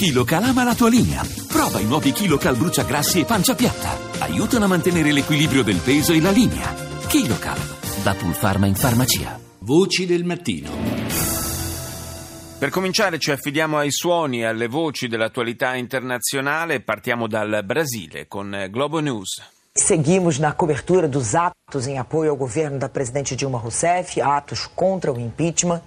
KiloCal ama la tua linea. Prova i nuovi KiloCal bruciagrassi e pancia piatta. Aiutano a mantenere l'equilibrio del peso e la linea. KiloCal, da Pulpharma in farmacia. Voci del mattino. Per cominciare ci affidiamo ai suoni e alle voci dell'attualità internazionale. Partiamo dal Brasile con Globo News. Seguimos na cobertura dos atos em apoio ao governo da presidente Dilma Rousseff, atos contra o impeachment.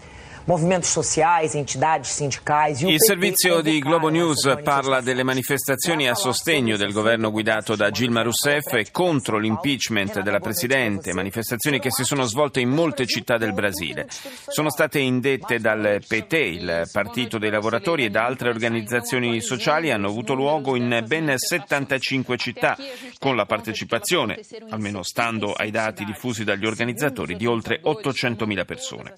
Movimentos sociais, entidades sindicais. Il servizio di Globo News parla delle manifestazioni a sostegno del governo guidato da Gilma Rousseff e contro l'impeachment della Presidente, manifestazioni che si sono svolte in molte città del Brasile. Sono state indette dal PT, il Partito dei Lavoratori, e da altre organizzazioni sociali hanno avuto luogo in ben 75 città, con la partecipazione, almeno stando ai dati diffusi dagli organizzatori, di oltre 800.000 persone.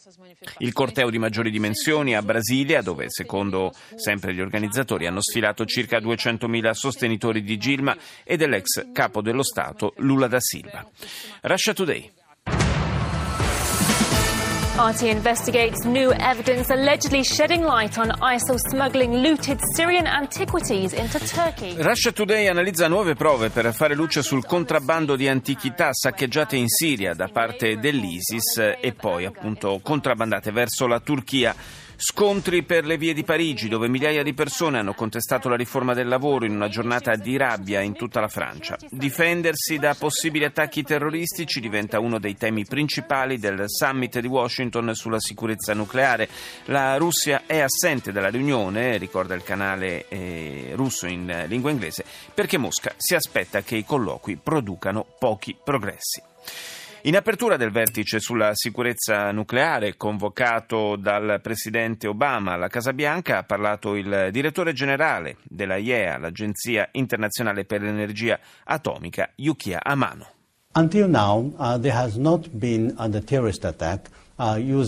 Il corteo di maggiori dimensioni a Brasilia, dove secondo sempre gli organizzatori hanno sfilato circa 200.000 sostenitori di Gilma e dell'ex capo dello Stato Lula da Silva. Russia Today. RT investigates new evidence allegedly shedding light on ISIL smuggling looted Syrian antiquities into Turkey. Russia Today analizza nuove prove per fare luce sul contrabbando di antichità saccheggiate in Siria da parte dell'ISIS e poi appunto contrabbandate verso la Turchia. Scontri per le vie di Parigi, dove migliaia di persone hanno contestato la riforma del lavoro in una giornata di rabbia in tutta la Francia. Difendersi da possibili attacchi terroristici diventa uno dei temi principali del summit di Washington sulla sicurezza nucleare. La Russia è assente dalla riunione, ricorda il canale eh, russo in lingua inglese, perché Mosca si aspetta che i colloqui producano pochi progressi. In apertura del vertice sulla sicurezza nucleare convocato dal presidente Obama alla Casa Bianca ha parlato il direttore generale della IEA, l'Agenzia internazionale per l'energia atomica, Yukiya Amano. Until now, uh, there has not been a terrorist attack Uh,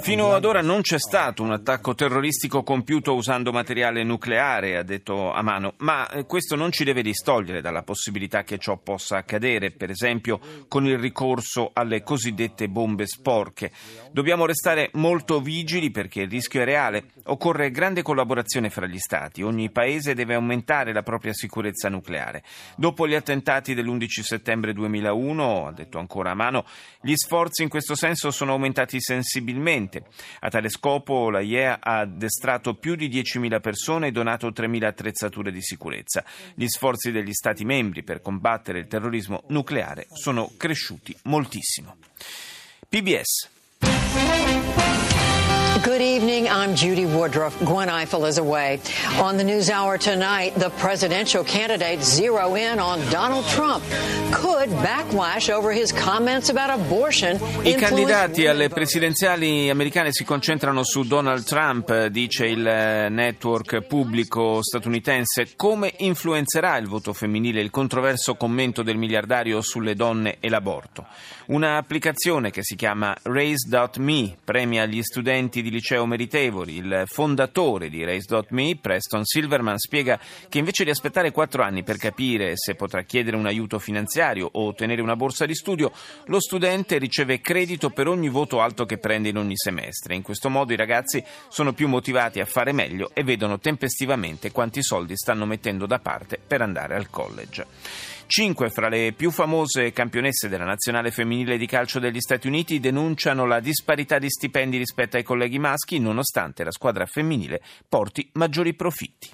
Fino ad ora non c'è stato un attacco terroristico compiuto usando materiale nucleare, ha detto Amano, ma eh, questo non ci deve distogliere dalla possibilità che ciò possa accadere, per esempio con il ricorso alle cosiddette bombe sporche. Dobbiamo restare molto vigili perché il rischio è reale. Occorre grande collaborazione fra gli Stati. Ogni paese deve aumentare la propria sicurezza nucleare. Dopo gli attentati dell'11 settembre 2001, ha detto detto ancora a mano, gli sforzi in questo senso sono aumentati sensibilmente. A tale scopo la IEA ha addestrato più di 10.000 persone e donato 3.000 attrezzature di sicurezza. Gli sforzi degli Stati membri per combattere il terrorismo nucleare sono cresciuti moltissimo. PBS Good evening. I'm Judy Woodruff. Gwen Eiffel is away. On the News Hour tonight, the presidential candidates zero in on Donald Trump. Could backlash over his comments about abortion. I candidati alle presidenziali americane si concentrano su Donald Trump, dice il eh, network pubblico statunitense. Come influenzerà il voto femminile il controverso commento del miliardario sulle donne e l'aborto? Un'applicazione che si chiama Race.me premia gli studenti di di liceo meritevoli. Il fondatore di Race.me, Preston Silverman, spiega che invece di aspettare quattro anni per capire se potrà chiedere un aiuto finanziario o ottenere una borsa di studio, lo studente riceve credito per ogni voto alto che prende in ogni semestre. In questo modo i ragazzi sono più motivati a fare meglio e vedono tempestivamente quanti soldi stanno mettendo da parte per andare al college. Cinque fra le più famose campionesse della nazionale femminile di calcio degli Stati Uniti denunciano la disparità di stipendi rispetto ai colleghi maschi, nonostante la squadra femminile porti maggiori profitti.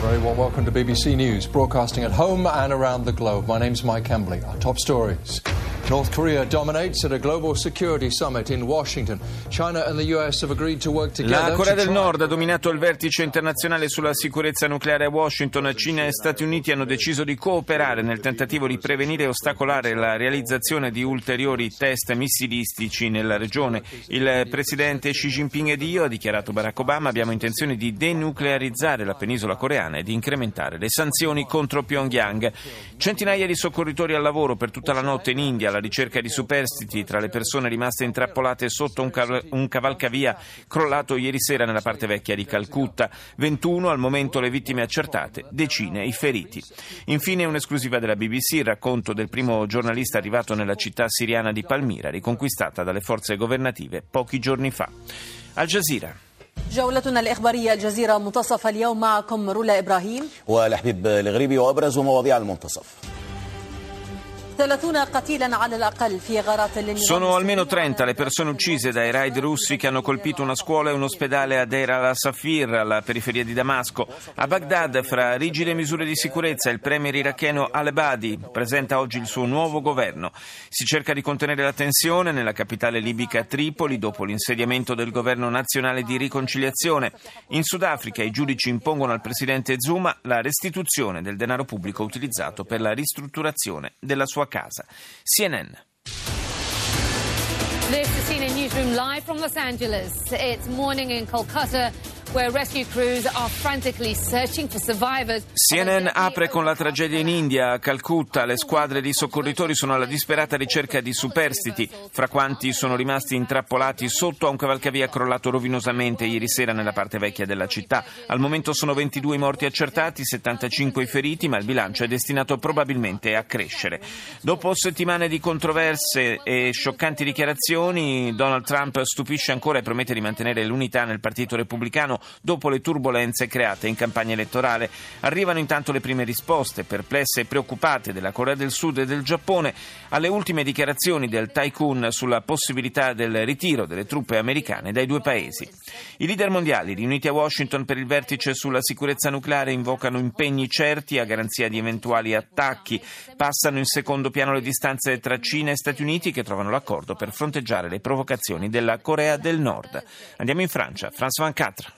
Very warm welcome to BBC News, broadcasting at home and around the globe. My name's Mike Embley. Our top stories. North Korea dominates at a global security summit in Washington. China and the US have agreed to work together. La Corea del Nord ha dominato il vertice internazionale sulla sicurezza nucleare a Washington. Cina e Stati Uniti hanno deciso di cooperare nel tentativo di prevenire e ostacolare la realizzazione di ulteriori test missilistici nella regione. Il presidente Xi Jinping ed io, ha dichiarato Barack Obama, abbiamo intenzione di denuclearizzare la penisola coreana e di incrementare le sanzioni contro Pyongyang. Centinaia di soccorritori al lavoro per tutta la notte in India alla ricerca di superstiti tra le persone rimaste intrappolate sotto un, cav- un cavalcavia crollato ieri sera nella parte vecchia di Calcutta. 21 al momento le vittime accertate, decine i feriti. Infine un'esclusiva della BBC, il racconto del primo giornalista arrivato nella città siriana di Palmira, riconquistata dalle forze governative pochi giorni fa. Al Jazeera. جولتنا الإخبارية الجزيرة منتصف اليوم معكم رولا إبراهيم والحبيب الغريبي وأبرز مواضيع المنتصف sono almeno 30 le persone uccise dai raid russi che hanno colpito una scuola e un ospedale a Deir al-Safir, alla periferia di Damasco. A Baghdad, fra rigide misure di sicurezza, il premier iracheno al-Badi presenta oggi il suo nuovo governo. Si cerca di contenere la tensione nella capitale libica Tripoli dopo l'insediamento del governo nazionale di riconciliazione. In Sudafrica i giudici impongono al presidente Zuma la restituzione del denaro pubblico utilizzato per la ristrutturazione della sua casa. CNN. This is CNN Newsroom live from Los Angeles. It's morning in Kolkata. CNN apre con la tragedia in India. A Calcutta le squadre di soccorritori sono alla disperata ricerca di superstiti, fra quanti sono rimasti intrappolati sotto a un cavalcavia crollato rovinosamente ieri sera nella parte vecchia della città. Al momento sono 22 i morti accertati, 75 i feriti, ma il bilancio è destinato probabilmente a crescere. Dopo settimane di controverse e scioccanti dichiarazioni, Donald Trump stupisce ancora e promette di mantenere l'unità nel Partito Repubblicano dopo le turbulenze create in campagna elettorale. Arrivano intanto le prime risposte, perplesse e preoccupate della Corea del Sud e del Giappone alle ultime dichiarazioni del tycoon sulla possibilità del ritiro delle truppe americane dai due paesi. I leader mondiali riuniti a Washington per il vertice sulla sicurezza nucleare invocano impegni certi a garanzia di eventuali attacchi. Passano in secondo piano le distanze tra Cina e Stati Uniti che trovano l'accordo per fronteggiare le provocazioni della Corea del Nord. Andiamo in Francia. Van Catra.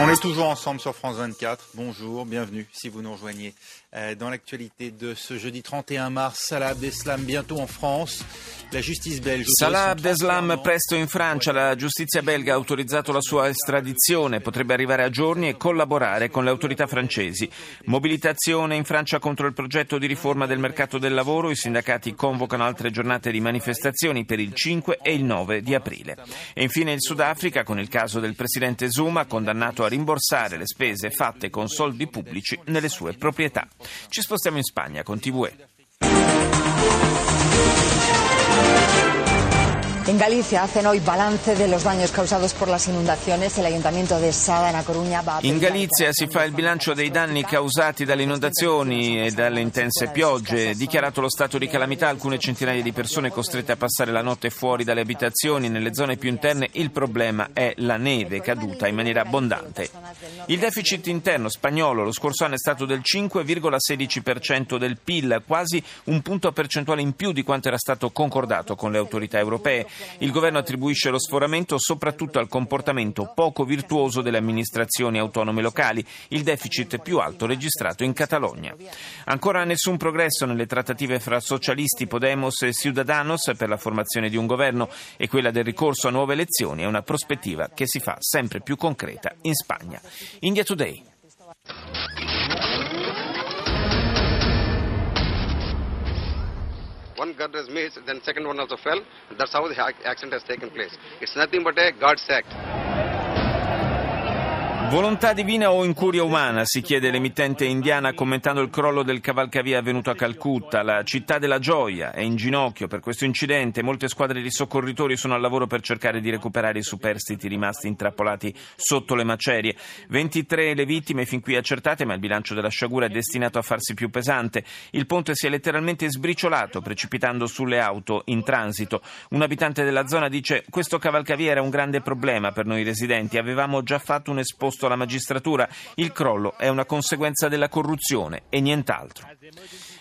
On est toujours ensemble sur France 24. Bonjour, bienvenue si vous nous rejoignez. Euh, dans l'actualité de ce jeudi 31 mars, Salah Abdeslam bientôt en France. La giustizia belga. Salah Abdeslam presto in Francia. La giustizia belga ha autorizzato la sua estradizione. Potrebbe arrivare a giorni e collaborare con le autorità francesi. Mobilitazione in Francia contro il progetto di riforma del mercato del lavoro. I sindacati convocano altre giornate di manifestazioni per il 5 e il 9 di aprile. E infine il Sudafrica con il caso del presidente Zuma condannato a rimborsare le spese fatte con soldi pubblici nelle sue proprietà. Ci spostiamo in Spagna con TVE. En Galicia hacen hoy balance de los daños causados por las inundaciones. El Ayuntamiento de Sada, en A Coruña, va a In Galizia si fa il bilancio dei danni causati dalle inondazioni e dalle intense piogge. Dichiarato lo stato di calamità, alcune centinaia di persone costrette a passare la notte fuori dalle abitazioni. Nelle zone più interne il problema è la neve caduta in maniera abbondante. Il deficit interno spagnolo lo scorso anno è stato del 5,16% del PIL, quasi un punto percentuale in più di quanto era stato concordato con le autorità europee. Il governo attribuisce lo sforamento soprattutto al comportamento poco virtuoso delle amministrazioni autonome locali, il deficit più alto registrato in Catalogna. Ancora nessun progresso nelle trattative fra socialisti, Podemos e Ciudadanos per la formazione di un governo e quella del ricorso a nuove elezioni è una prospettiva che si fa sempre più concreta in Spagna. India Today. One missed, then second one also fell. That's how the accident has taken place. It's nothing but a God's act. Volontà divina o incuria umana, si chiede l'emittente indiana commentando il crollo del cavalcavia avvenuto a Calcutta. La città della gioia è in ginocchio per questo incidente. Molte squadre di soccorritori sono al lavoro per cercare di recuperare i superstiti rimasti intrappolati sotto le macerie. 23 le vittime fin qui accertate, ma il bilancio della sciagura è destinato a farsi più pesante. Il ponte si è letteralmente sbriciolato, precipitando sulle auto in transito. Un abitante della zona dice: Questo cavalcavia era un grande problema per noi residenti. Avevamo già fatto un esposto alla magistratura. Il crollo è una conseguenza della corruzione e nient'altro.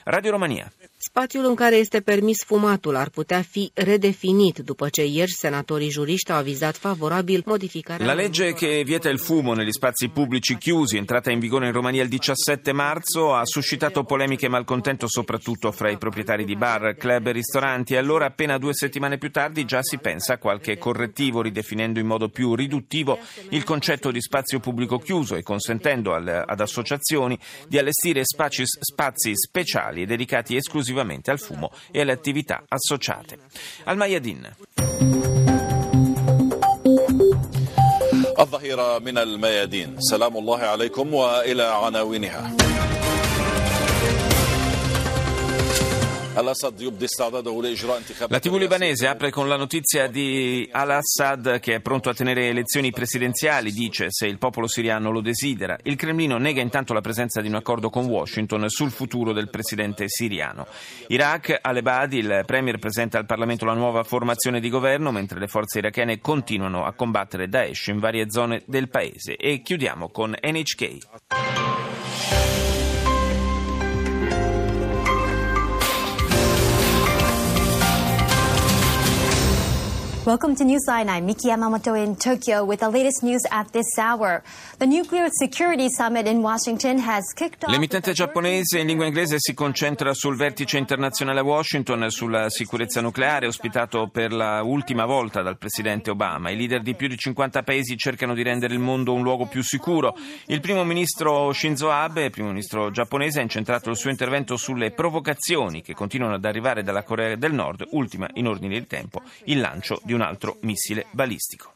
Radio Romania. Spațiul în care este permis fumatul ar putea fi redefinit după ce ieri senatorii juriști au avizat favorabil modificarea... La legge che vieta il fumo negli spazi pubblici chiusi, entrata in vigore in Romania il 17 marzo, ha suscitato polemiche e malcontento soprattutto fra i proprietari di bar, club e ristoranti e allora appena due settimane più tardi già si pensa a qualche correttivo ridefinendo in modo più riduttivo il concetto di spazio pubblico chiuso e consentendo al, ad associazioni di allestire spazi, spazi speciali dedicati esclusivamente esclusivamente al fumo e alle attività associate. Al Mayadin. الظهيرة من الميادين سلام الله عليكم وإلى عناوينها La TV libanese apre con la notizia di al-Assad che è pronto a tenere elezioni presidenziali, dice se il popolo siriano lo desidera. Il Cremlino nega intanto la presenza di un accordo con Washington sul futuro del presidente siriano. Iraq, Al-Ebadi, il premier presenta al Parlamento la nuova formazione di governo mentre le forze irachene continuano a combattere Daesh in varie zone del paese. E chiudiamo con NHK. Welcome to Newsline. I'm Miki Yamamoto in Tokyo with the latest news at this hour. The Nuclear Security Summit in Washington has kicked off. L'emittente giapponese in lingua inglese si concentra sul vertice internazionale a Washington sulla sicurezza nucleare, ospitato per la ultima volta dal presidente Obama. I leader di più di 50 paesi cercano di rendere il mondo un luogo più sicuro. Il primo ministro Shinzo Abe, primo ministro giapponese, ha incentrato il suo intervento sulle provocazioni che continuano ad arrivare dalla Corea del Nord, ultima in ordine di tempo il lancio di un altro missile balistico.